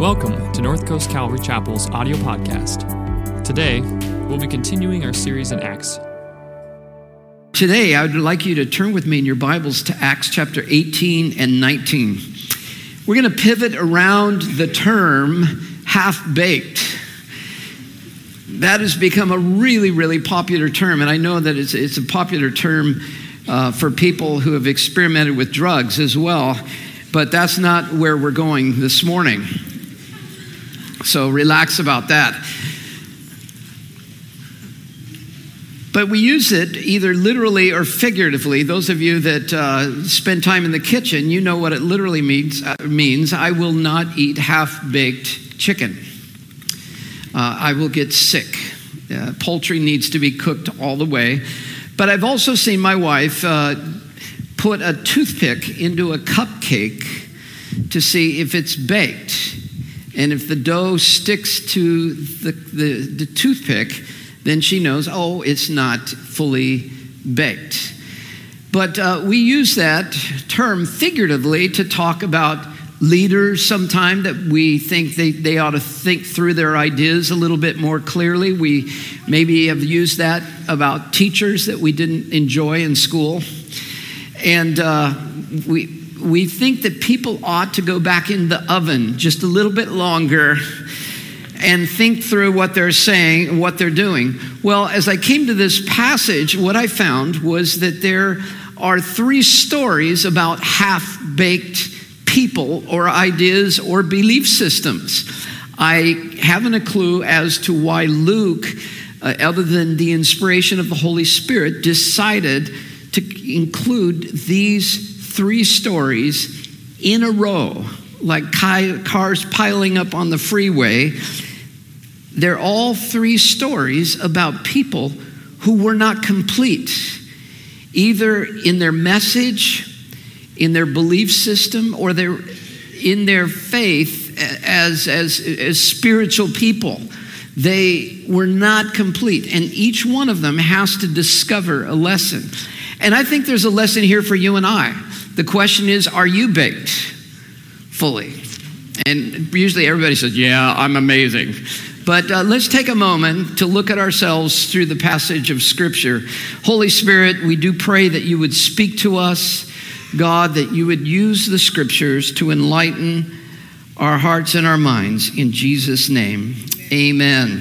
Welcome to North Coast Calvary Chapel's audio podcast. Today, we'll be continuing our series in Acts. Today, I would like you to turn with me in your Bibles to Acts chapter 18 and 19. We're going to pivot around the term half baked. That has become a really, really popular term, and I know that it's, it's a popular term uh, for people who have experimented with drugs as well, but that's not where we're going this morning. So relax about that. But we use it either literally or figuratively. Those of you that uh, spend time in the kitchen, you know what it literally means. Uh, means I will not eat half baked chicken. Uh, I will get sick. Uh, poultry needs to be cooked all the way. But I've also seen my wife uh, put a toothpick into a cupcake to see if it's baked. And if the dough sticks to the, the, the toothpick, then she knows, oh, it's not fully baked. But uh, we use that term figuratively to talk about leaders sometime that we think they, they ought to think through their ideas a little bit more clearly. We maybe have used that about teachers that we didn't enjoy in school. And uh, we, we think that people ought to go back in the oven just a little bit longer and think through what they're saying and what they're doing. Well, as I came to this passage, what I found was that there are three stories about half baked people or ideas or belief systems. I haven't a clue as to why Luke, uh, other than the inspiration of the Holy Spirit, decided to include these three stories in a row, like cars piling up on the freeway. They're all three stories about people who were not complete, either in their message, in their belief system, or their, in their faith as, as, as spiritual people. They were not complete, and each one of them has to discover a lesson. And I think there's a lesson here for you and I. The question is, are you baked fully? And usually everybody says, Yeah, I'm amazing. But uh, let's take a moment to look at ourselves through the passage of Scripture. Holy Spirit, we do pray that you would speak to us, God, that you would use the Scriptures to enlighten our hearts and our minds. In Jesus' name, amen.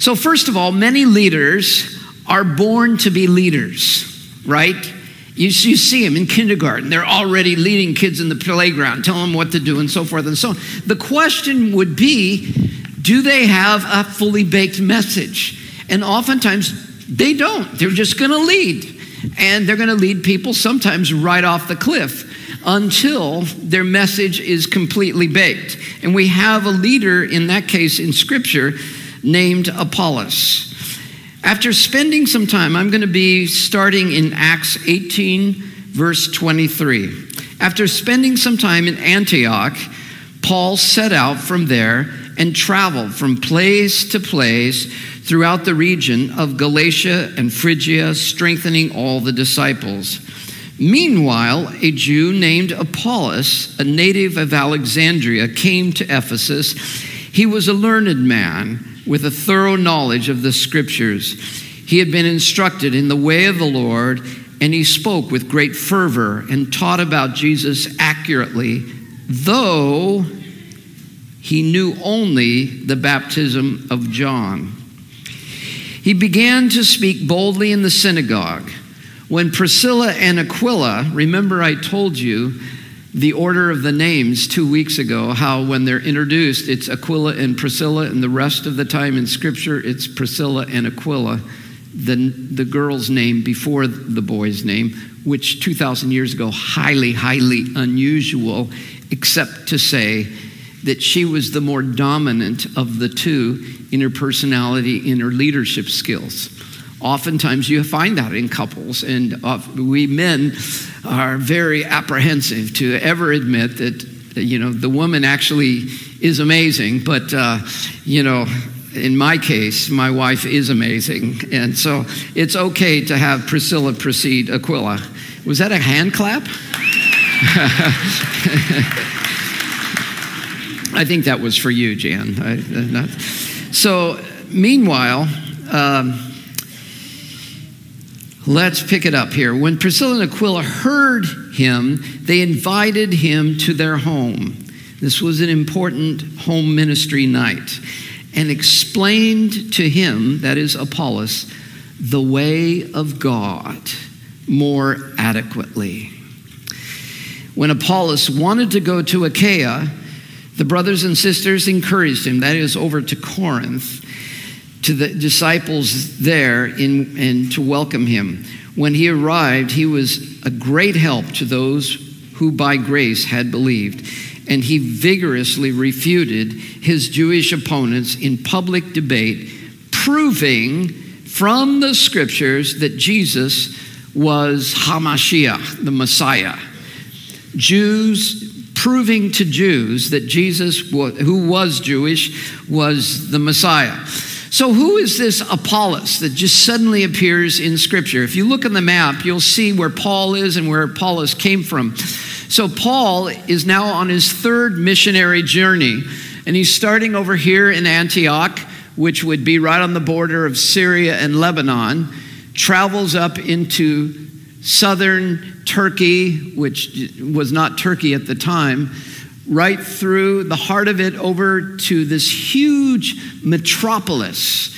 So, first of all, many leaders are born to be leaders, right? You, you see them in kindergarten. They're already leading kids in the playground, telling them what to do, and so forth and so on. The question would be do they have a fully baked message? And oftentimes they don't. They're just going to lead. And they're going to lead people sometimes right off the cliff until their message is completely baked. And we have a leader in that case in Scripture named Apollos. After spending some time, I'm going to be starting in Acts 18, verse 23. After spending some time in Antioch, Paul set out from there and traveled from place to place throughout the region of Galatia and Phrygia, strengthening all the disciples. Meanwhile, a Jew named Apollos, a native of Alexandria, came to Ephesus. He was a learned man with a thorough knowledge of the scriptures. He had been instructed in the way of the Lord, and he spoke with great fervor and taught about Jesus accurately, though he knew only the baptism of John. He began to speak boldly in the synagogue. When Priscilla and Aquila, remember I told you the order of the names two weeks ago, how when they're introduced, it's Aquila and Priscilla, and the rest of the time in Scripture, it's Priscilla and Aquila, the, the girl's name before the boy's name, which 2,000 years ago, highly, highly unusual, except to say that she was the more dominant of the two in her personality, in her leadership skills. Oftentimes, you find that in couples, and we men are very apprehensive to ever admit that, you know, the woman actually is amazing, but, uh, you know, in my case, my wife is amazing. And so it's okay to have Priscilla precede Aquila. Was that a hand clap? I think that was for you, Jan. I, uh, so, meanwhile, um, let's pick it up here. When Priscilla and Aquila heard him, they invited him to their home. This was an important home ministry night and explained to him, that is Apollos, the way of God more adequately. When Apollos wanted to go to Achaia, the brothers and sisters encouraged him, that is, over to Corinth, to the disciples there in, and to welcome him. When he arrived, he was a great help to those who by grace had believed and he vigorously refuted his Jewish opponents in public debate, proving from the scriptures that Jesus was Hamashiach, the Messiah. Jews proving to Jews that Jesus, who was Jewish, was the Messiah. So, who is this Apollos that just suddenly appears in Scripture? If you look on the map, you'll see where Paul is and where Apollos came from. So, Paul is now on his third missionary journey, and he's starting over here in Antioch, which would be right on the border of Syria and Lebanon, travels up into southern Turkey, which was not Turkey at the time, right through the heart of it over to this huge metropolis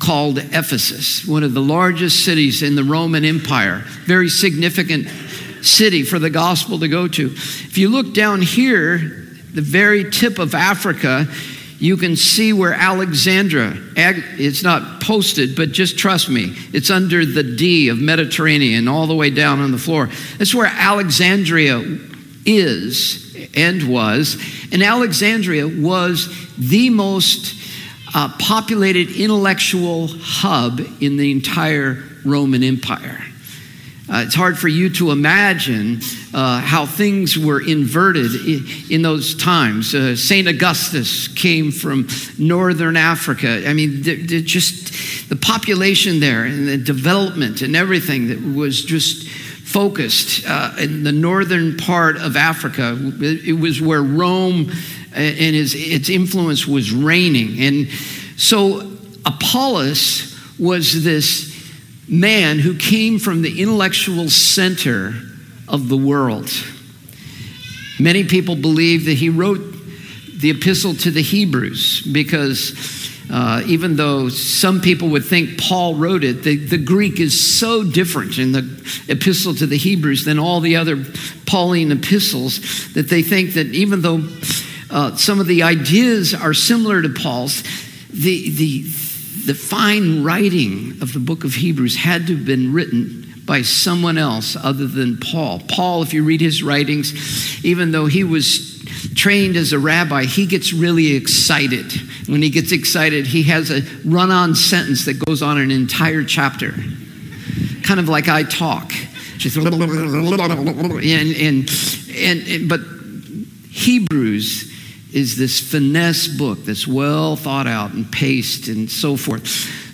called Ephesus, one of the largest cities in the Roman Empire, very significant city for the gospel to go to. If you look down here, the very tip of Africa, you can see where Alexandria, it's not posted, but just trust me, it's under the D of Mediterranean, all the way down on the floor. That's where Alexandria is and was. And Alexandria was the most uh, populated intellectual hub in the entire Roman Empire. Uh, it's hard for you to imagine uh, how things were inverted in, in those times. Uh, St. Augustus came from northern Africa. I mean, they're, they're just the population there and the development and everything that was just focused uh, in the northern part of Africa. It, was where Rome and his, its influence was reigning. And so Apollos was this man who came from the intellectual center of the world. Many people believe that he wrote the epistle to the Hebrews because uh, even though some people would think Paul wrote it, the, the Greek is so different in the epistle to the Hebrews than all the other Pauline epistles that they think that even though uh, some of the ideas are similar to Paul's, the, the, the fine writing of the book of Hebrews had to have been written by someone else other than Paul. Paul, if you read his writings, even though he was trained as a rabbi, he gets really excited. When he gets excited, he has a run on sentence that goes on an entire chapter, kind of like I talk. Just and, and, and, but Hebrews is this finesse book that's well thought out and paced and so forth.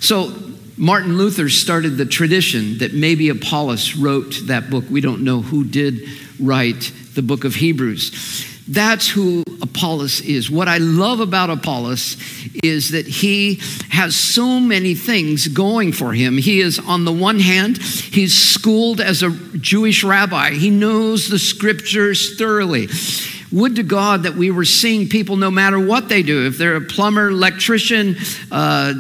So Martin Luther started the tradition that maybe Apollos wrote that book. We don't know who did write the book of Hebrews. That's who Apollos is. What I love about Apollos is that he has so many things going for him. He is, on the one hand, he's schooled as a Jewish rabbi, he knows the scriptures thoroughly. Would to God that we were seeing people, no matter what they do, if they're a plumber, electrician, uh,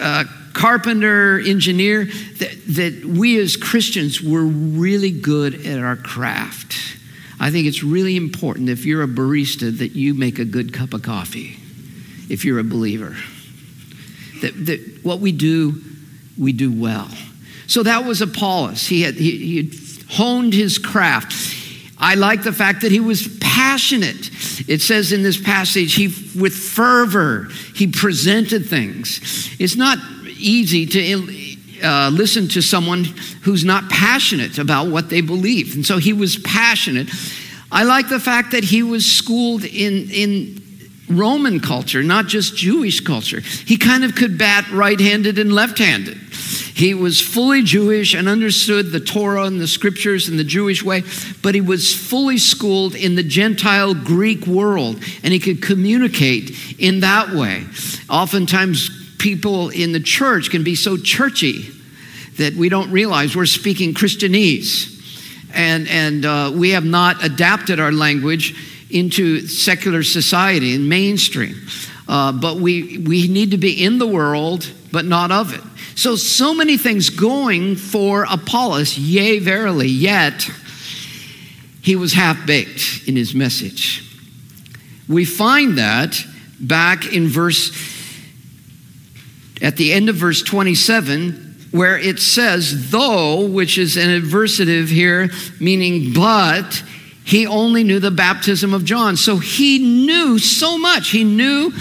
uh, carpenter, engineer, that, that we as Christians were really good at our craft. I think it's really important if you're a barista that you make a good cup of coffee, if you're a believer. That, that what we do, we do well. So that was Apollos. He had, he, he had honed his craft. I like the fact that he was passionate. It says in this passage, he with fervor he presented things. It's not easy to uh, listen to someone who's not passionate about what they believe, and so he was passionate. I like the fact that he was schooled in in Roman culture, not just Jewish culture. He kind of could bat right handed and left handed. He was fully Jewish and understood the Torah and the scriptures in the Jewish way, but he was fully schooled in the Gentile Greek world, and he could communicate in that way. Oftentimes, people in the church can be so churchy that we don't realize we're speaking Christianese. And, and uh, we have not adapted our language into secular society and mainstream. Uh, but we, we need to be in the world, but not of it. So, so many things going for Apollos, yea, verily, yet he was half baked in his message. We find that back in verse, at the end of verse 27, where it says, though, which is an adversative here, meaning but, he only knew the baptism of John. So he knew so much. He knew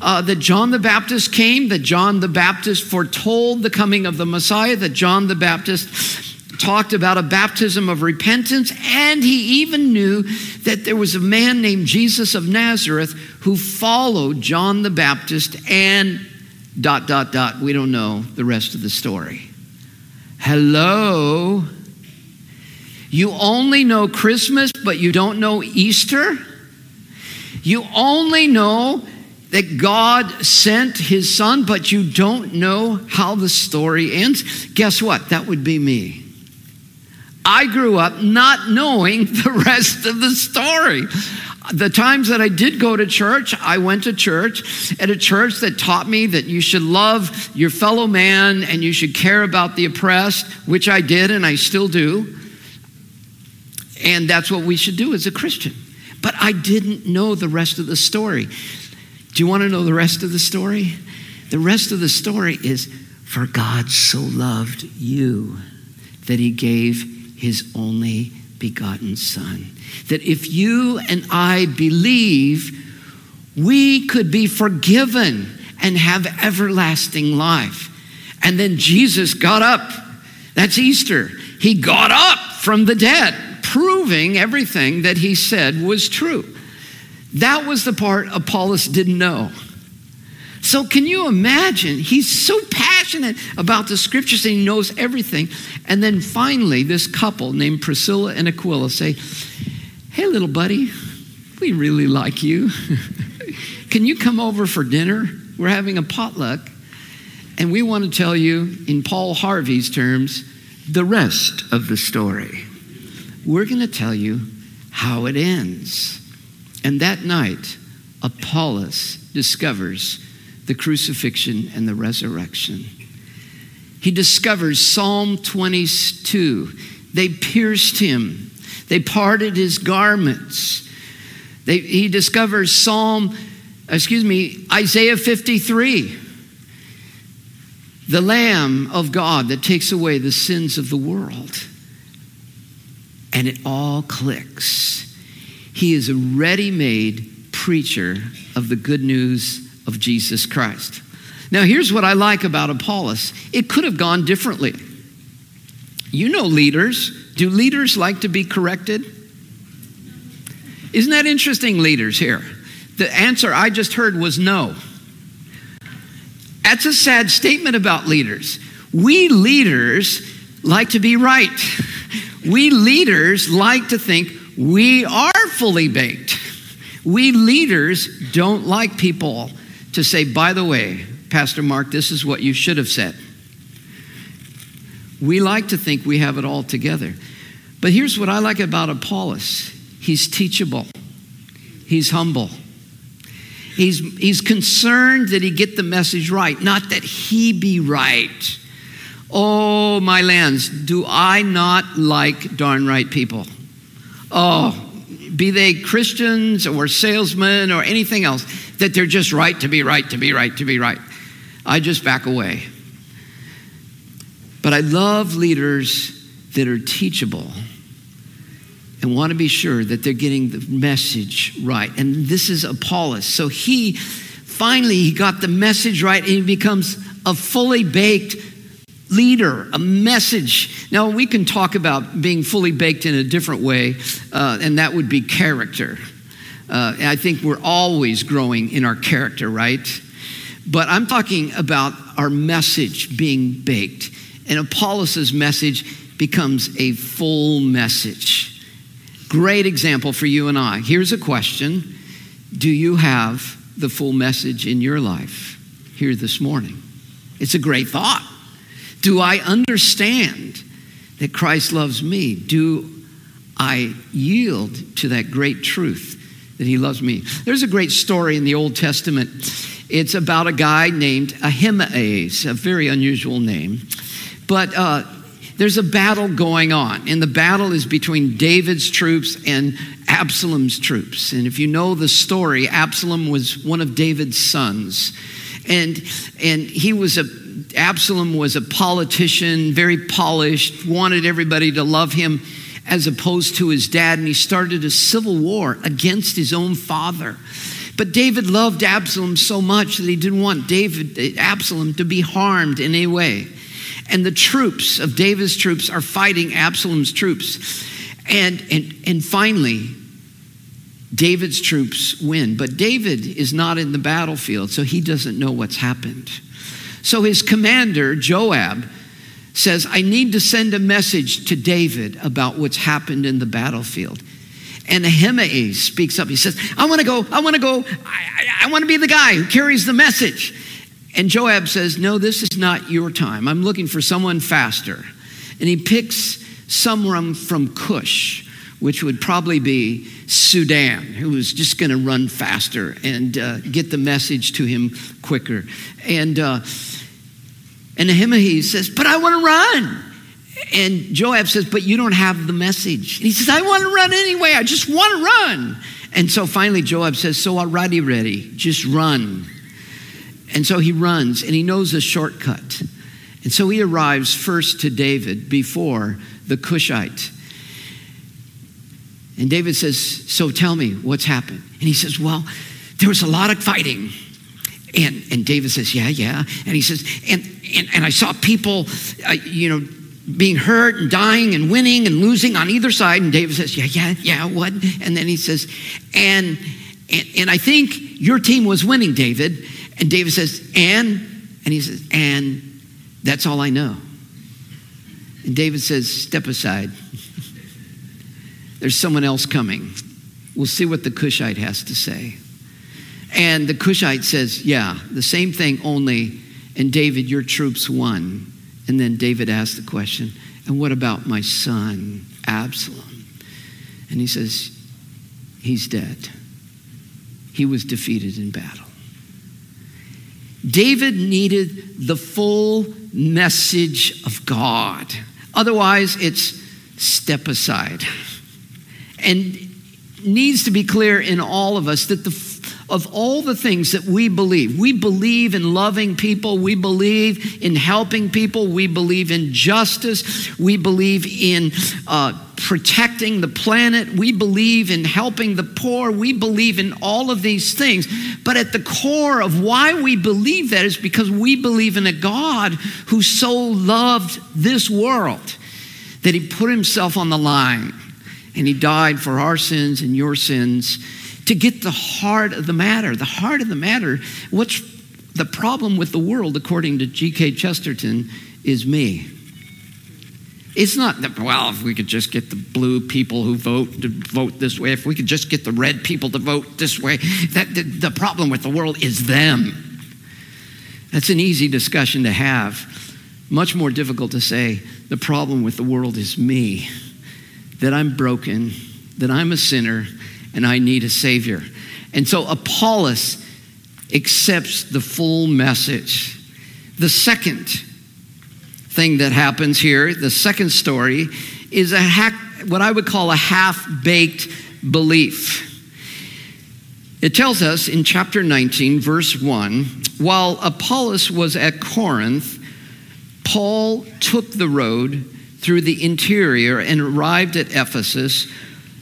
uh, that John the Baptist came, that John the Baptist foretold the coming of the Messiah, that John the Baptist talked about a baptism of repentance, and he even knew that there was a man named Jesus of Nazareth who followed John the Baptist and dot, dot, dot. We don't know the rest of the story. Hello? You only know Christmas, but you don't know Easter? You only know that God sent his son, but you don't know how the story ends? Guess what? That would be me. I grew up not knowing the rest of the story. The times that I did go to church, I went to church at a church that taught me that you should love your fellow man and you should care about the oppressed, which I did and I still do. And that's what we should do as a Christian. But I didn't know the rest of the story. Do you want to know the rest of the story? The rest of the story is for God so loved you that he gave his only begotten Son. That if you and I believe, we could be forgiven and have everlasting life. And then Jesus got up. That's Easter. He got up from the dead proving everything that he said was true. That was the part Apollos didn't know. So, can you imagine? He's so passionate about the scriptures and he knows everything. And then finally, this couple named Priscilla and Aquila say, Hey, little buddy, we really like you. can you come over for dinner? We're having a potluck. And we want to tell you, in Paul Harvey's terms, the rest of the story we're going to tell you how it ends. And that night, Apollos discovers the crucifixion and the resurrection. He discovers Psalm 22. They pierced him, they parted his garments. They, he discovers Psalm, excuse me, Isaiah 53. The Lamb of God that takes away the sins of the world and it all clicks. He is a ready made preacher of the good news of Jesus Christ. Now, here's what I like about Apollos it could have gone differently. You know, leaders. Do leaders like to be corrected? Isn't that interesting, leaders here? The answer I just heard was no. That's a sad statement about leaders. We leaders like to be right. We leaders like to think we are fully baked. We leaders don't like people to say, by the way, Pastor Mark, this is what you should have said. We like to think we have it all together. But here's what I like about Apollos he's teachable, he's humble. He's, he's concerned that he get the message right, not that he be right. Oh, my lands, do I not like darn right people? Oh, be they Christians or salesmen or anything else, that they're just right to be right, to be right, to be right. I just back away. But I love leaders that are teachable and want to be sure that they're getting the message right. And this is Apollos. So he finally he got the message right and he becomes a fully baked leader, a message. Now, we can talk about being fully baked in a different way, uh, and that would be character. Uh, I think we're always growing in our character, right? But I'm talking about our message being baked. And Apollos' message becomes a full message. Great example for you and I. Here's a question Do you have the full message in your life here this morning? It's a great thought. Do I understand that Christ loves me? Do I yield to that great truth that he loves me? There's a great story in the Old Testament. It's about a guy named Ahimaaz, a very unusual name. But uh, there's a battle going on, and the battle is between David's troops and Absalom's troops. And if you know the story, Absalom was one of David's sons. And, and he was a Absalom was a politician, very polished, wanted everybody to love him as opposed to his dad, and he started a civil war against his own father. But David loved Absalom so much that he didn't want David, Absalom to be harmed in any way. And the troops of David's troops are fighting Absalom's troops. And, and, and finally, David's troops win. But David is not in the battlefield, so he doesn't know what's happened. So his commander, Joab, says, I need to send a message to David about what's happened in the battlefield. And Ahimaaz speaks up. He says, I want to go, I want to go, I, I, I want to be the guy who carries the message. And Joab says, No, this is not your time. I'm looking for someone faster. And he picks someone from Cush, which would probably be Sudan, who was just going to run faster and uh, get the message to him quicker. And, uh, and Ahimaaz says, But I want to run. And Joab says, But you don't have the message. And he says, I want to run anyway. I just want to run. And so finally, Joab says, So already ready. Just run. And so he runs and he knows a shortcut. And so he arrives first to David before the Cushite. And David says, So tell me what's happened. And he says, Well, there was a lot of fighting. And, and David says, Yeah, yeah. And he says, And, and, and I saw people, uh, you know, being hurt and dying and winning and losing on either side. And David says, Yeah, yeah, yeah, what? And then he says, And, and, and I think your team was winning, David. And David says, And? And he says, And that's all I know. And David says, Step aside. There's someone else coming. We'll see what the Cushite has to say. And the Cushite says, Yeah, the same thing, only, and David, your troops won. And then David asked the question, And what about my son, Absalom? And he says, He's dead. He was defeated in battle. David needed the full message of God. Otherwise, it's step aside. And needs to be clear in all of us that the of all the things that we believe. We believe in loving people. We believe in helping people. We believe in justice. We believe in uh, protecting the planet. We believe in helping the poor. We believe in all of these things. But at the core of why we believe that is because we believe in a God who so loved this world that he put himself on the line and he died for our sins and your sins to get the heart of the matter. The heart of the matter, what's the problem with the world, according to G.K. Chesterton, is me. It's not that, well, if we could just get the blue people who vote to vote this way, if we could just get the red people to vote this way, that the, the problem with the world is them. That's an easy discussion to have. Much more difficult to say, the problem with the world is me, that I'm broken, that I'm a sinner, and I need a Savior. And so Apollos accepts the full message. The second thing that happens here, the second story, is a hack, what I would call a half baked belief. It tells us in chapter 19, verse 1 while Apollos was at Corinth, Paul took the road through the interior and arrived at Ephesus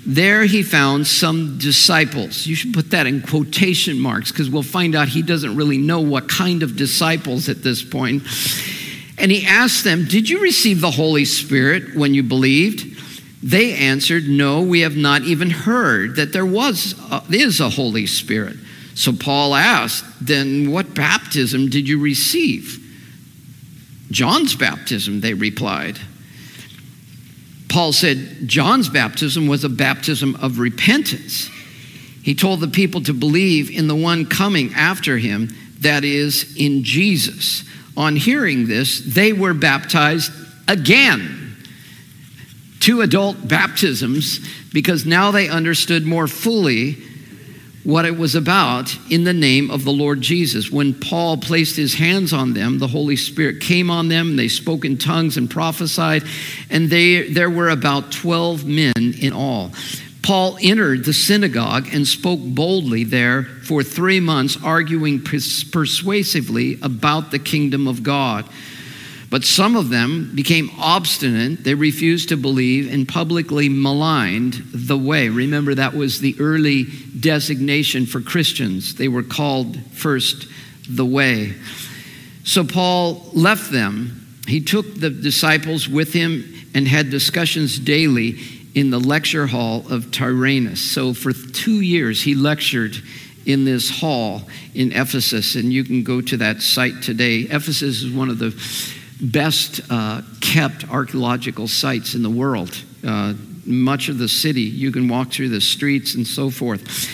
there he found some disciples. You should put that in quotation marks because we'll find out he doesn't really know what kind of disciples at this point. And he asked them, Did you receive the Holy Spirit when you believed? They answered, No, we have not even heard that there was a, is a Holy Spirit. So Paul asked, Then what baptism did you receive? John's baptism, they replied. Paul said John's baptism was a baptism of repentance. He told the people to believe in the one coming after him, that is, in Jesus. On hearing this, they were baptized again. Two adult baptisms because now they understood more fully what it was about in the name of the Lord Jesus. When Paul placed his hands on them, the Holy Spirit came on them, they spoke in tongues and prophesied, and they, there were about 12 men in all. Paul entered the synagogue and spoke boldly there for three months, arguing persuasively about the kingdom of God. But some of them became obstinate. They refused to believe and publicly maligned the way. Remember, that was the early designation for Christians. They were called first the way. So Paul left them. He took the disciples with him and had discussions daily in the lecture hall of Tyrannus. So for two years, he lectured in this hall in Ephesus, and you can go to that site today. Ephesus is one of the best uh, kept archaeological sites in the world. Uh, much of the city, you can walk through the streets and so forth.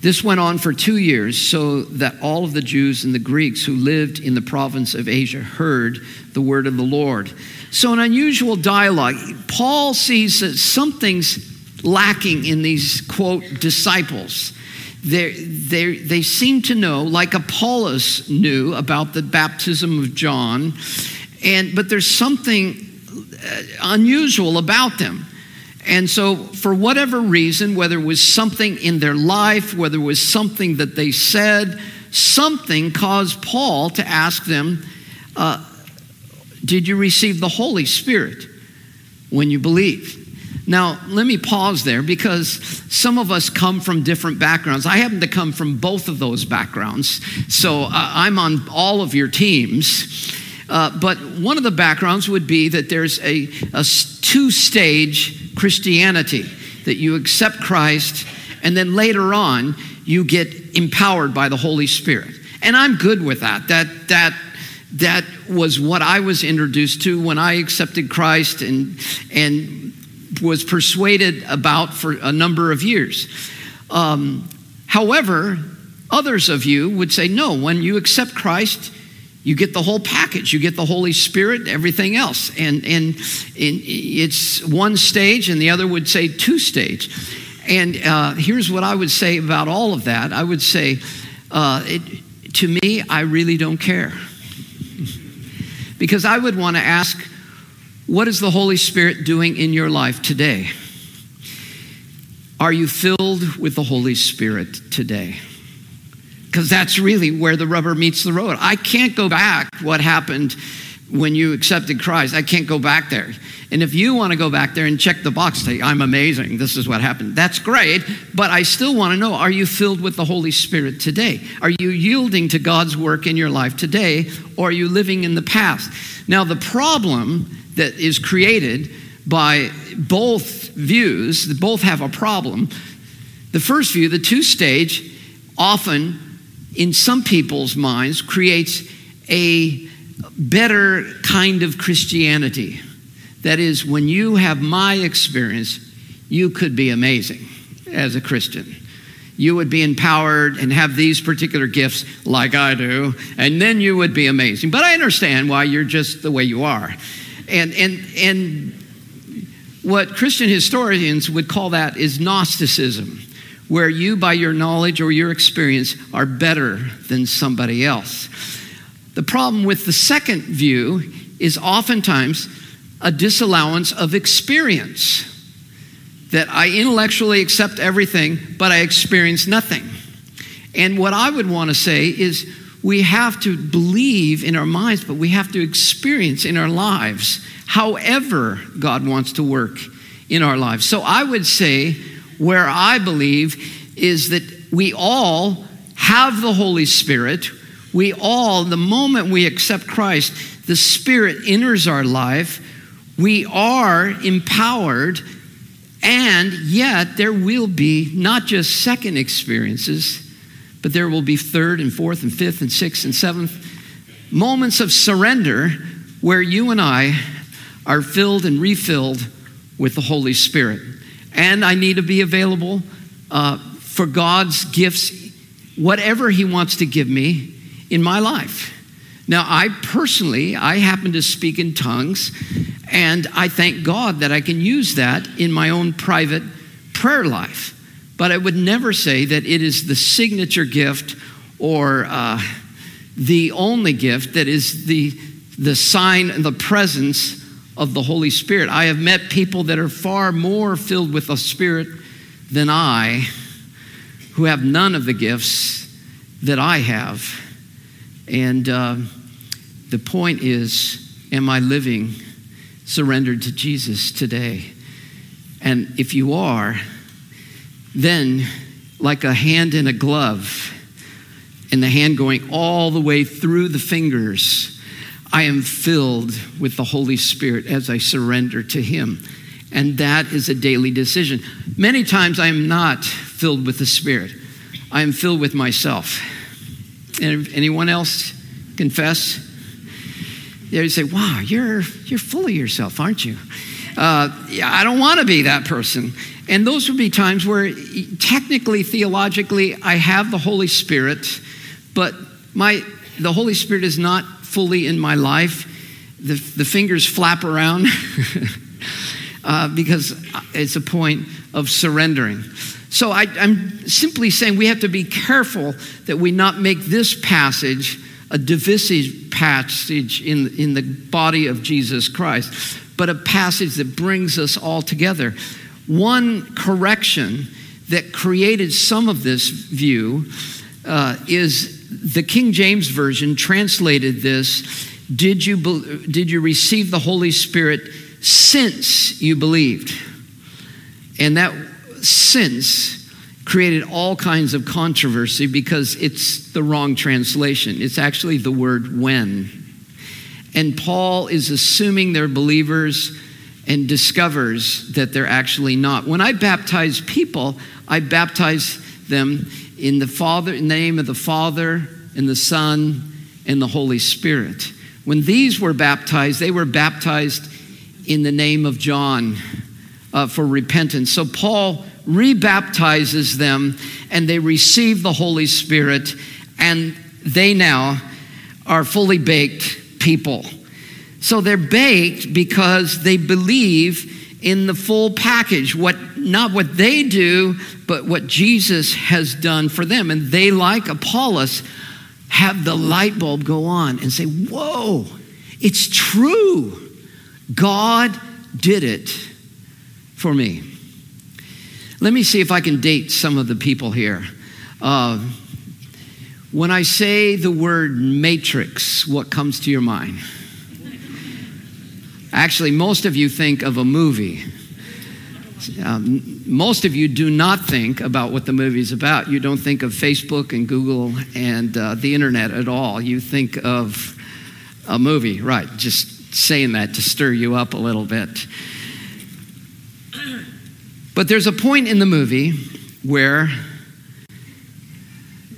This went on for two years so that all of the Jews and the Greeks who lived in the province of Asia heard the word of the Lord. So, an unusual dialogue. Paul sees that something's lacking in these, quote, disciples. They, they, they seem to know, like Apollos knew about the baptism of John, and, but there's something uh, unusual about them. And so, for whatever reason, whether it was something in their life, whether it was something that they said, something caused Paul to ask them, uh, Did you receive the Holy Spirit when you believed? Now, let me pause there because some of us come from different backgrounds. I happen to come from both of those backgrounds, so uh, I'm on all of your teams. Uh, but one of the backgrounds would be that there's a, a two stage Christianity that you accept Christ, and then later on, you get empowered by the Holy Spirit. And I'm good with that. That, that, that was what I was introduced to when I accepted Christ and, and was persuaded about for a number of years. Um, however, others of you would say, no, when you accept Christ, you get the whole package. You get the Holy Spirit, everything else. And, and, it's one stage, and the other would say two stage. And uh, here's what I would say about all of that I would say, uh, it, to me, I really don't care. because I would want to ask, what is the Holy Spirit doing in your life today? Are you filled with the Holy Spirit today? Because that's really where the rubber meets the road. I can't go back what happened when you accepted Christ. I can't go back there. And if you want to go back there and check the box, say, I'm amazing, this is what happened, that's great. But I still want to know are you filled with the Holy Spirit today? Are you yielding to God's work in your life today? Or are you living in the past? Now, the problem that is created by both views, both have a problem. The first view, the two stage, often in some people's minds creates a better kind of Christianity. That is, when you have my experience, you could be amazing as a Christian. You would be empowered and have these particular gifts like I do, and then you would be amazing. But I understand why you're just the way you are. And, and, and what Christian historians would call that is Gnosticism, where you, by your knowledge or your experience, are better than somebody else. The problem with the second view is oftentimes a disallowance of experience. That I intellectually accept everything, but I experience nothing. And what I would want to say is we have to believe in our minds, but we have to experience in our lives however God wants to work in our lives. So I would say where I believe is that we all have the Holy Spirit. We all, the moment we accept Christ, the Spirit enters our life. We are empowered, and yet there will be not just second experiences, but there will be third and fourth and fifth and sixth and seventh moments of surrender where you and I are filled and refilled with the Holy Spirit. And I need to be available uh, for God's gifts, whatever He wants to give me in my life. Now, I personally, I happen to speak in tongues, and I thank God that I can use that in my own private prayer life. But I would never say that it is the signature gift or uh, the only gift that is the, the sign and the presence of the Holy Spirit. I have met people that are far more filled with the Spirit than I, who have none of the gifts that I have. And uh, the point is, am I living surrendered to Jesus today? And if you are, then, like a hand in a glove, and the hand going all the way through the fingers, I am filled with the Holy Spirit as I surrender to Him. And that is a daily decision. Many times I am not filled with the Spirit, I am filled with myself. And anyone else confess? You say, wow, you're, you're full of yourself, aren't you? Uh, yeah, I don't want to be that person. And those would be times where, technically, theologically, I have the Holy Spirit, but my, the Holy Spirit is not fully in my life. The, the fingers flap around uh, because it's a point of surrendering. So I, I'm simply saying we have to be careful that we not make this passage a divisive passage in, in the body of Jesus Christ, but a passage that brings us all together. One correction that created some of this view uh, is the King James Version translated this did you, be, did you receive the Holy Spirit since you believed? And that since created all kinds of controversy because it's the wrong translation. It's actually the word when. And Paul is assuming they're believers and discovers that they're actually not. When I baptize people, I baptize them in the Father, in the name of the Father, and the Son, and the Holy Spirit. When these were baptized, they were baptized in the name of John uh, for repentance. So Paul rebaptizes them, and they receive the Holy Spirit, and they now are fully baked people. So they're baked because they believe in the full package what not what they do but what jesus has done for them. And they like apollos have the light bulb go on and say whoa it's true. God did it for me. Let me see if i can date some of the people here. Uh, when i say the word matrix what comes to your mind Actually, most of you think of a movie. Um, most of you do not think about what the movie is about. You don't think of Facebook and Google and uh, the internet at all. You think of a movie, right? Just saying that to stir you up a little bit. But there's a point in the movie where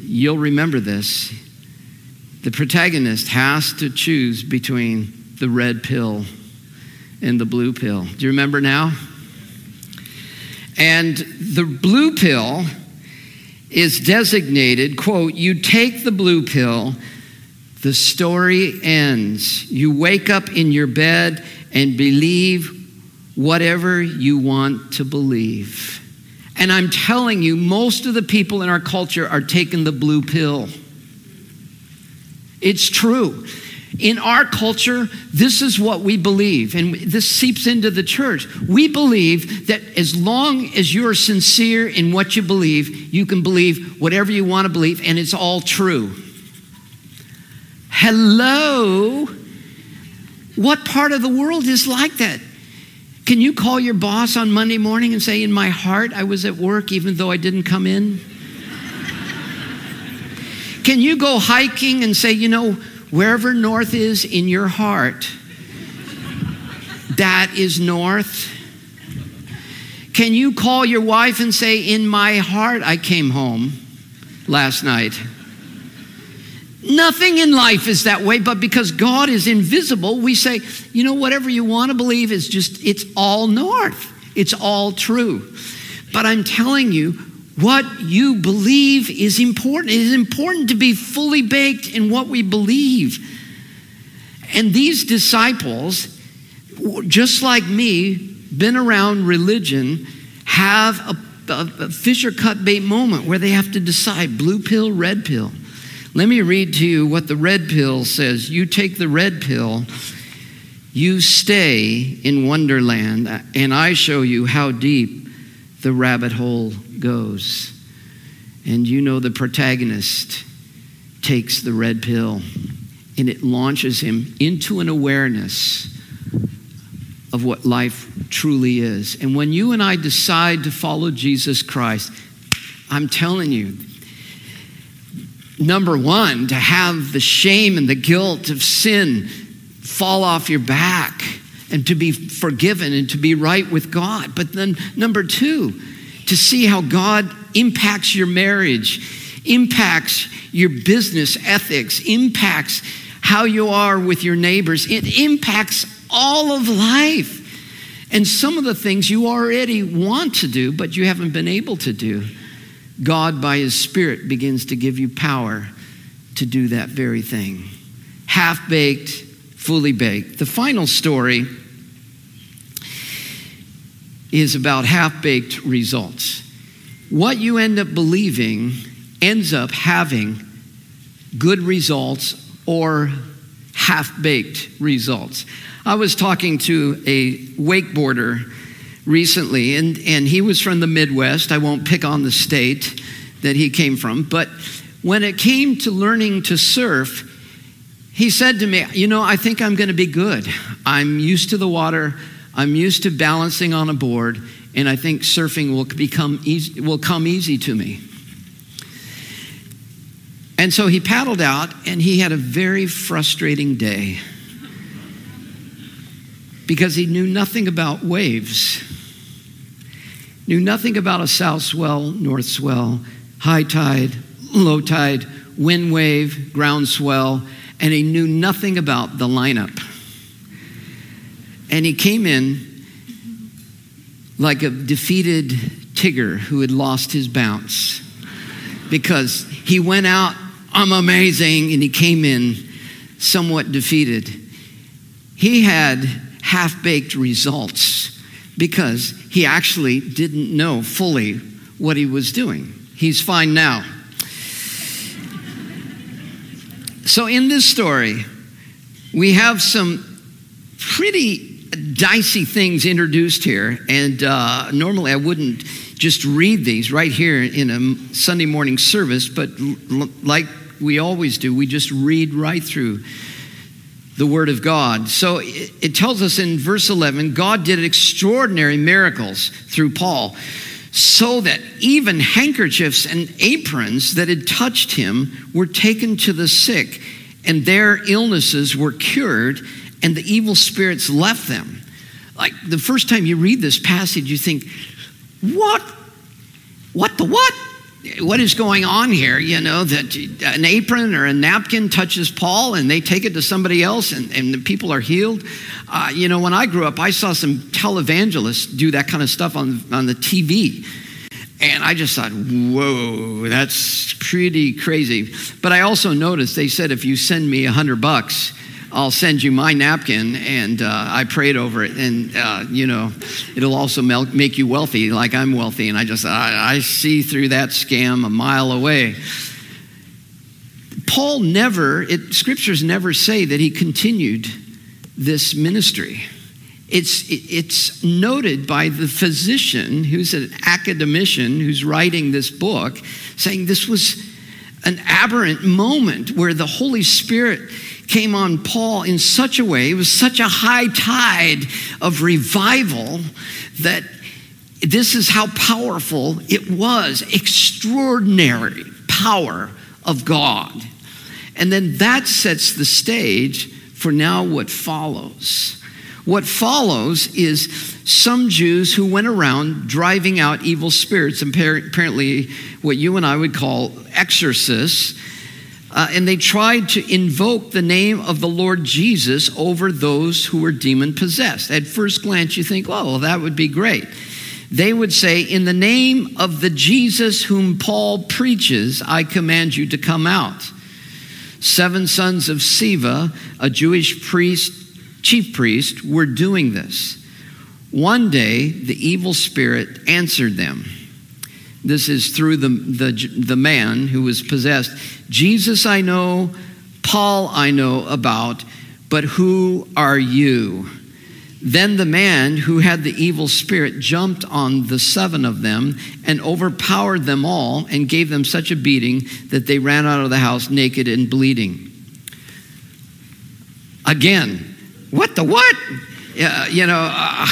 you'll remember this. The protagonist has to choose between the red pill and the blue pill. Do you remember now? And the blue pill is designated, quote, you take the blue pill, the story ends. You wake up in your bed and believe whatever you want to believe. And I'm telling you, most of the people in our culture are taking the blue pill. It's true. In our culture, this is what we believe, and this seeps into the church. We believe that as long as you're sincere in what you believe, you can believe whatever you want to believe, and it's all true. Hello? What part of the world is like that? Can you call your boss on Monday morning and say, In my heart, I was at work even though I didn't come in? Can you go hiking and say, You know, wherever north is in your heart, That is north. Can you call your wife and say, In my heart, I came home last night? Nothing in life is that way, but because God is invisible, we say, you know, whatever you want to believe is just, it's all north. It's all true. But I'm telling you, what you believe is important. It is important to be fully baked in what we believe. And these disciples, just like me, been around religion, have a, a, a Fisher cut bait moment where they have to decide blue pill, red pill. Let me read to you what the red pill says. You take the red pill, you stay in Wonderland, and I show you how deep the rabbit hole goes. And you know the protagonist takes the red pill and it launches him into an awareness of what life truly is. And when you and I decide to follow Jesus Christ, I'm telling you, number one, to have the shame and the guilt of sin fall off your back and to be forgiven and to be right with God. But then, number two, to see how God impacts your marriage, impacts your business ethics, impacts how you are with your neighbors. It impacts all of life. And some of the things you already want to do, but you haven't been able to do. God, by His Spirit, begins to give you power to do that very thing. Half baked, fully baked. The final story is about half baked results. What you end up believing ends up having good results or half baked results. I was talking to a wakeboarder recently, and, and he was from the Midwest. I won't pick on the state that he came from, but when it came to learning to surf, he said to me, You know, I think I'm going to be good. I'm used to the water, I'm used to balancing on a board, and I think surfing will, become easy, will come easy to me. And so he paddled out, and he had a very frustrating day because he knew nothing about waves, knew nothing about a south swell, north swell, high tide, low tide, wind wave, ground swell, and he knew nothing about the lineup. And he came in like a defeated Tigger who had lost his bounce because he went out, I'm amazing, and he came in somewhat defeated. He had half baked results because he actually didn't know fully what he was doing. He's fine now. So, in this story, we have some pretty dicey things introduced here. And uh, normally I wouldn't just read these right here in a Sunday morning service, but l- like we always do, we just read right through the Word of God. So it tells us in verse 11 God did extraordinary miracles through Paul, so that even handkerchiefs and aprons that had touched him were taken to the sick, and their illnesses were cured, and the evil spirits left them. Like the first time you read this passage, you think, what? What the what? what is going on here? You know, that an apron or a napkin touches Paul and they take it to somebody else and, and the people are healed. Uh, you know, when I grew up, I saw some televangelists do that kind of stuff on, on the TV. And I just thought, whoa, that's pretty crazy. But I also noticed they said if you send me a hundred bucks, I'll send you my napkin, and uh, I prayed over it, and uh, you know, it'll also make you wealthy, like I'm wealthy. And I just, I, I see through that scam a mile away. Paul never, it, scriptures never say that he continued this ministry. It's, it's noted by the physician who's an academician who's writing this book, saying this was an aberrant moment where the Holy Spirit came on Paul in such a way, it was such a high tide of revival that this is how powerful it was extraordinary power of God. And then that sets the stage for now what follows. What follows is some Jews who went around driving out evil spirits, and apparently what you and I would call exorcists, uh, and they tried to invoke the name of the Lord Jesus over those who were demon possessed. At first glance, you think, oh, well, that would be great. They would say, In the name of the Jesus whom Paul preaches, I command you to come out. Seven sons of Sceva, a Jewish priest, chief priest, were doing this. One day, the evil spirit answered them. This is through the, the, the man who was possessed. Jesus I know, Paul I know about, but who are you? Then the man who had the evil spirit jumped on the seven of them and overpowered them all and gave them such a beating that they ran out of the house naked and bleeding. Again, what the what? Uh, you know, uh,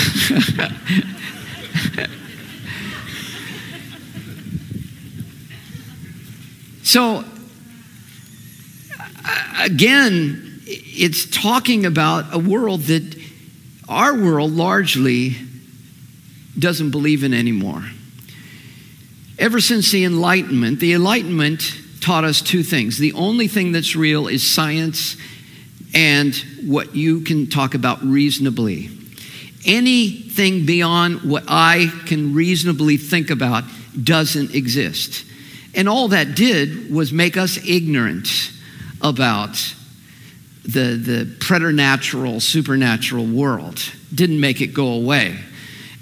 so again, it's talking about a world that our world largely doesn't believe in anymore. Ever since the Enlightenment, the Enlightenment taught us two things. The only thing that's real is science and what you can talk about reasonably. Anything beyond what I can reasonably think about doesn't exist. And all that did was make us ignorant about the, the preternatural, supernatural world. Didn't make it go away.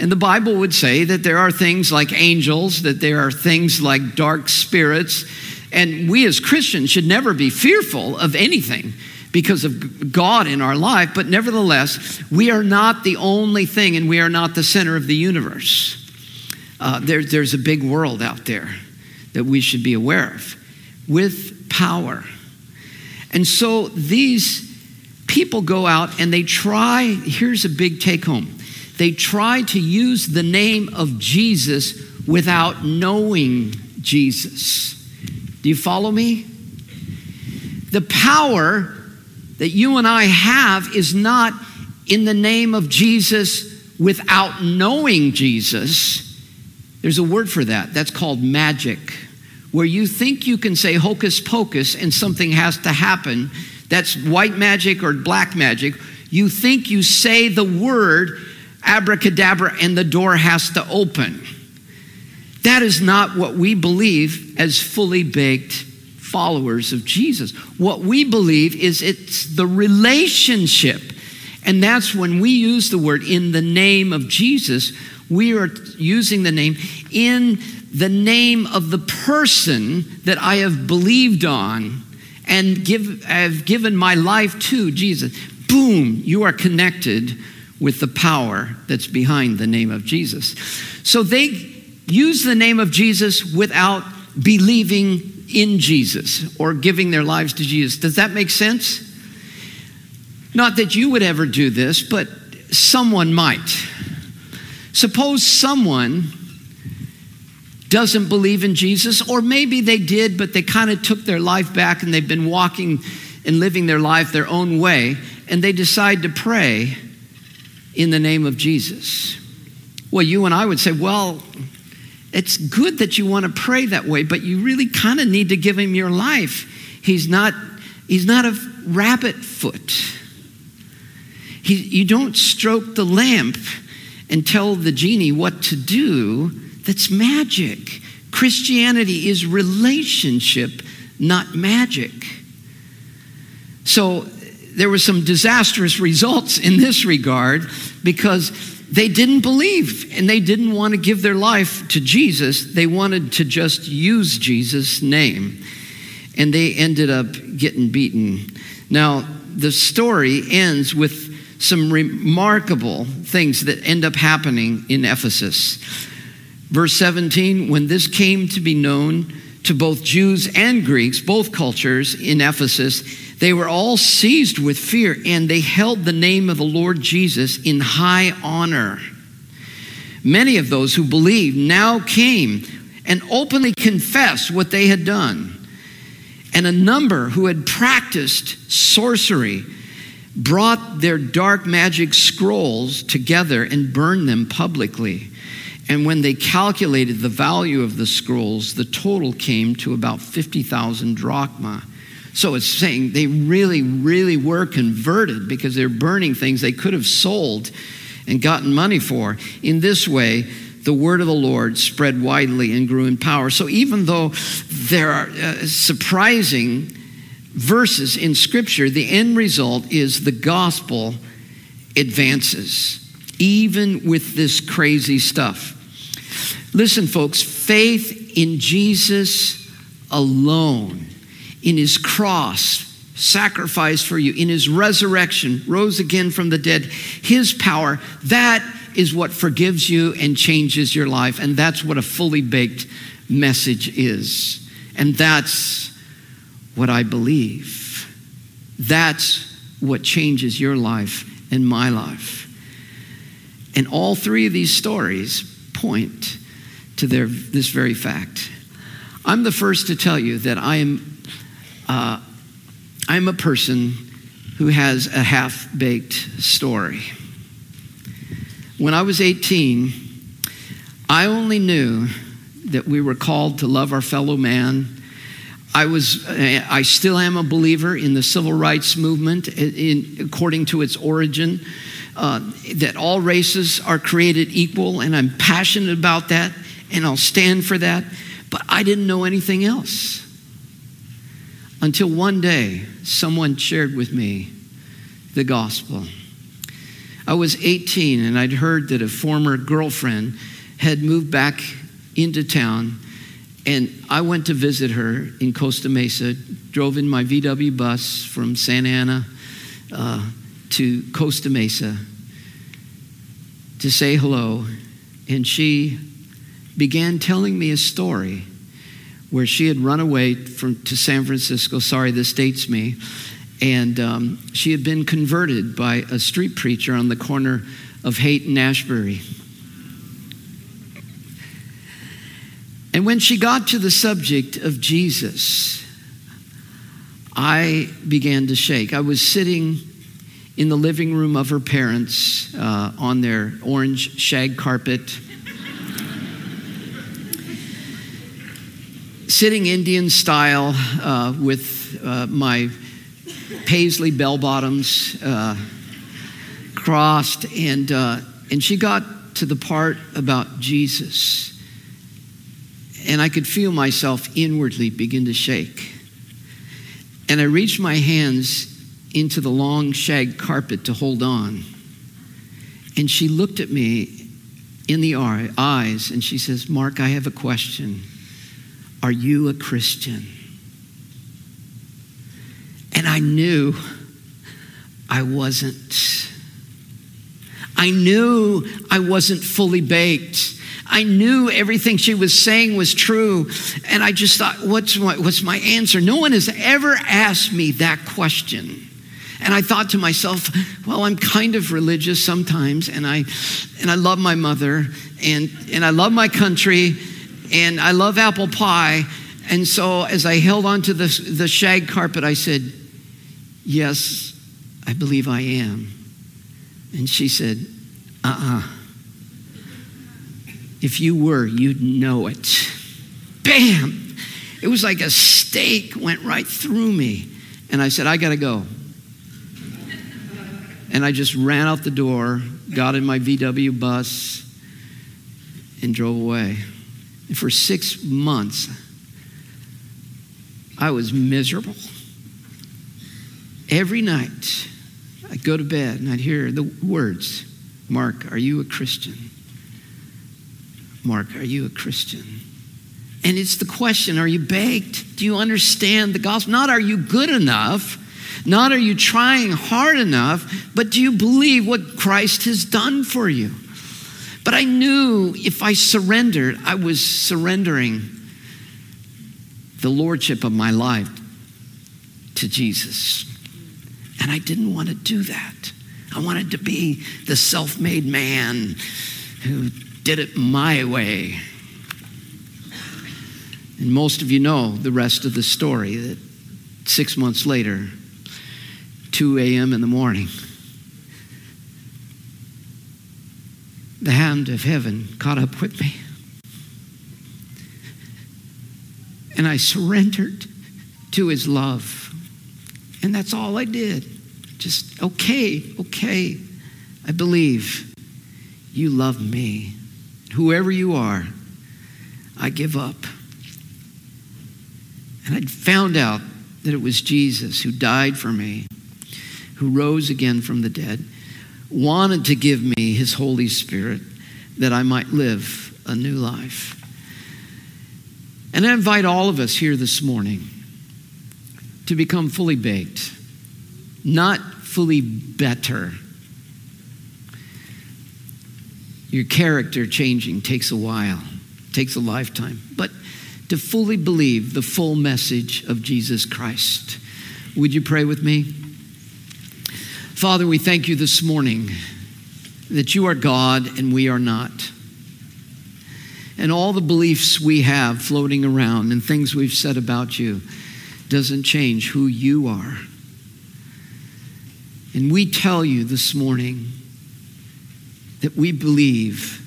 And the Bible would say that there are things like angels, that there are things like dark spirits, and we as Christians should never be fearful of anything because of God in our life, but nevertheless, we are not the only thing and we are not the center of the universe. Uh, there, there's a big world out there that we should be aware of with power. And so these people go out and they try, here's a big take home they try to use the name of Jesus without knowing Jesus. Do you follow me? The power that you and I have is not in the name of Jesus without knowing Jesus. There's a word for that. That's called magic where you think you can say hocus pocus and something has to happen, that's white magic or black magic. You think you say the word abracadabra and the door has to open. That is not what we believe as fully baked followers of Jesus. What we believe is it's the relationship. And that's when we use the word in the name of Jesus, we are using the name in the name of the person that I have believed on and give, have given my life to, Jesus, boom, you are connected with the power that's behind the name of Jesus. So they use the name of Jesus without believing in Jesus or giving their lives to Jesus. Does that make sense? Not that you would ever do this, but someone might. Suppose someone doesn't believe in Jesus, or maybe they did, but they kind of took their life back and they've been walking and living their life their own way, and they decide to pray in the name of Jesus. Well, you and I would say, well, it's good that you want to pray that way, but you really kind of need to give him your life. He's not, he's not a rabbit foot. He, you don't stroke the lamp and tell the genie what to do that's magic. Christianity is relationship, not magic. So there were some disastrous results in this regard because they didn't believe and they didn't want to give their life to Jesus. They wanted to just use Jesus' name. And they ended up getting beaten. Now, the story ends with some remarkable things that end up happening in Ephesus. Verse 17, when this came to be known to both Jews and Greeks, both cultures in Ephesus, they were all seized with fear and they held the name of the Lord Jesus in high honor. Many of those who believed now came and openly confessed what they had done. And a number who had practiced sorcery brought their dark magic scrolls together and burned them publicly. And when they calculated the value of the scrolls, the total came to about 50,000 drachma. So it's saying they really, really were converted because they're burning things they could have sold and gotten money for. In this way, the word of the Lord spread widely and grew in power. So even though there are uh, surprising verses in Scripture, the end result is the gospel advances, even with this crazy stuff. Listen, folks, faith in Jesus alone, in his cross, sacrificed for you, in his resurrection, rose again from the dead, his power, that is what forgives you and changes your life. And that's what a fully baked message is. And that's what I believe. That's what changes your life and my life. And all three of these stories point to their, this very fact. I'm the first to tell you that I am uh, I'm a person who has a half baked story. When I was 18, I only knew that we were called to love our fellow man. I was, I still am a believer in the civil rights movement, in, according to its origin, uh, that all races are created equal, and I'm passionate about that and I'll stand for that. But I didn't know anything else until one day someone shared with me the gospel. I was 18 and I'd heard that a former girlfriend had moved back into town and I went to visit her in Costa Mesa, drove in my VW bus from Santa Ana uh, to Costa Mesa to say hello, and she began telling me a story where she had run away from, to San Francisco. Sorry, this dates me. And um, she had been converted by a street preacher on the corner of Haight and Ashbury. And when she got to the subject of Jesus, I began to shake. I was sitting in the living room of her parents uh, on their orange shag carpet sitting Indian style uh, with uh, my paisley bell bottoms uh, crossed, and, uh, and she got to the part about Jesus. And I could feel myself inwardly begin to shake. And I reached my hands into the long shag carpet to hold on. And she looked at me in the eyes and she says, Mark, I have a question. Are you a Christian? And I knew I wasn't. I knew I wasn't fully baked. I knew everything she was saying was true. And I just thought, what's my, what's my answer? No one has ever asked me that question. And I thought to myself, well, I'm kind of religious sometimes, and I, and I love my mother, and, and I love my country, and I love apple pie. And so as I held onto the, the shag carpet, I said, Yes, I believe I am. And she said, Uh uh-uh. uh If you were, you'd know it. Bam! It was like a stake went right through me. And I said, I got to go. And I just ran out the door, got in my VW bus, and drove away. And for six months, I was miserable. Every night, I'd go to bed and I'd hear the words Mark, are you a Christian? Mark, are you a Christian? And it's the question are you baked? Do you understand the gospel? Not are you good enough? Not are you trying hard enough, but do you believe what Christ has done for you? But I knew if I surrendered, I was surrendering the lordship of my life to Jesus. And I didn't want to do that. I wanted to be the self made man who did it my way. And most of you know the rest of the story that six months later, 2 a.m. in the morning. The hand of heaven caught up with me. And I surrendered to his love. And that's all I did. Just, okay, okay. I believe you love me. Whoever you are, I give up. And I found out that it was Jesus who died for me, who rose again from the dead, wanted to give me his Holy Spirit that I might live a new life. And I invite all of us here this morning to become fully baked, not fully better. Your character changing takes a while, takes a lifetime, but to fully believe the full message of Jesus Christ. Would you pray with me? Father, we thank you this morning that you are God and we are not. And all the beliefs we have floating around and things we've said about you doesn't change who you are. And we tell you this morning that we believe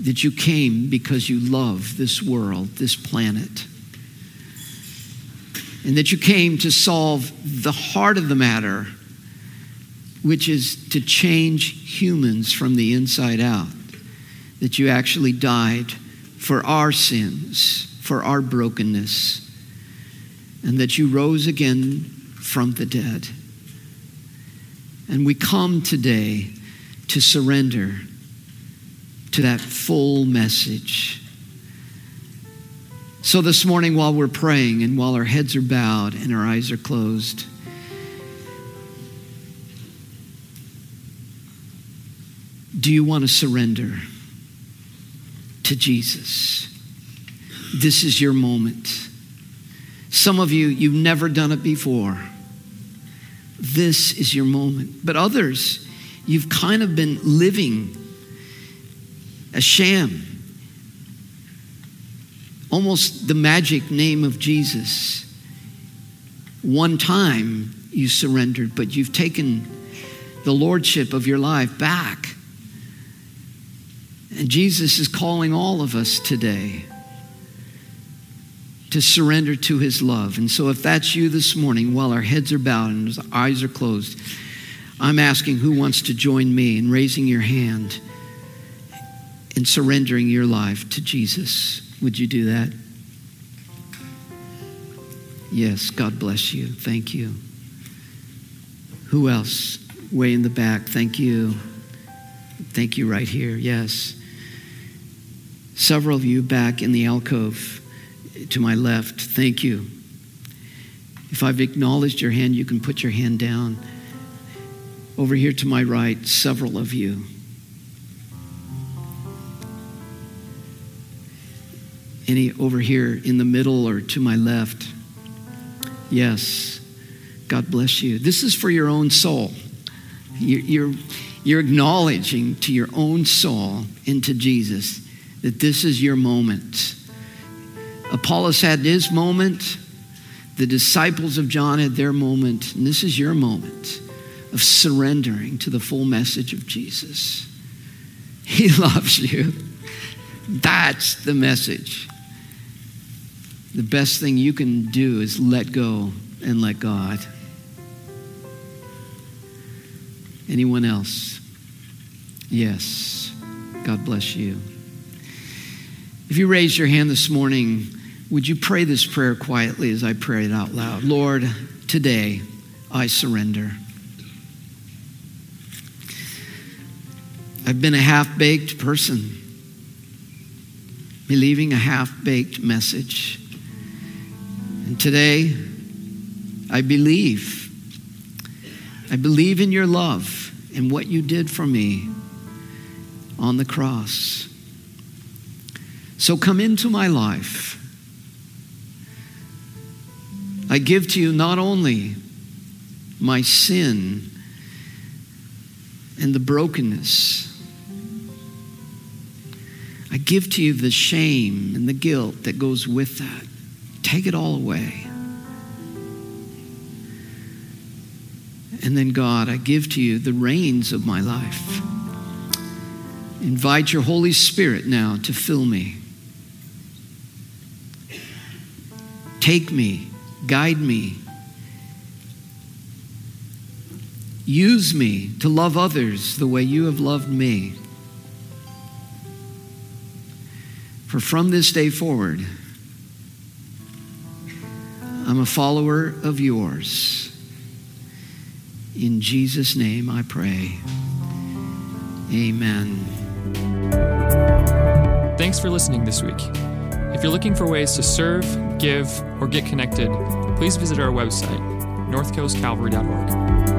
that you came because you love this world, this planet. And that you came to solve the heart of the matter, which is to change humans from the inside out that you actually died for our sins, for our brokenness, and that you rose again from the dead. And we come today to surrender to that full message. So, this morning, while we're praying and while our heads are bowed and our eyes are closed, do you want to surrender? to Jesus. This is your moment. Some of you, you've never done it before. This is your moment. But others, you've kind of been living a sham. Almost the magic name of Jesus. One time you surrendered, but you've taken the lordship of your life back. And Jesus is calling all of us today to surrender to his love. And so, if that's you this morning, while our heads are bowed and our eyes are closed, I'm asking who wants to join me in raising your hand and surrendering your life to Jesus. Would you do that? Yes, God bless you. Thank you. Who else? Way in the back. Thank you. Thank you right here. Yes. Several of you back in the alcove to my left, thank you. If I've acknowledged your hand, you can put your hand down. Over here to my right, several of you. Any over here in the middle or to my left? Yes. God bless you. This is for your own soul. You're, you're, acknowledging to your own soul and to Jesus that this is your moment. Apollos had his moment, the disciples of John had their moment, and this is your moment of surrendering to the full message of Jesus. He loves you. That's the message. The best thing you can do is let go and let God. Anyone else? Yes. God bless you. If you raise your hand this morning, would you pray this prayer quietly as I pray it out loud? Lord, today I surrender. I've been a half baked person, believing a half baked message. And today, I believe. I believe in your love and what you did for me on the cross. So come into my life. I give to you not only my sin and the brokenness, I give to you the shame and the guilt that goes with that. Take it all away. And then, God, I give to you the reins of my life. Invite your Holy Spirit now to fill me. Take me, guide me, use me to love others the way you have loved me. For from this day forward, I'm a follower of yours. In Jesus' name I pray. Amen. Thanks for listening this week. If you're looking for ways to serve, give, or get connected, please visit our website, northcoastcalvary.org.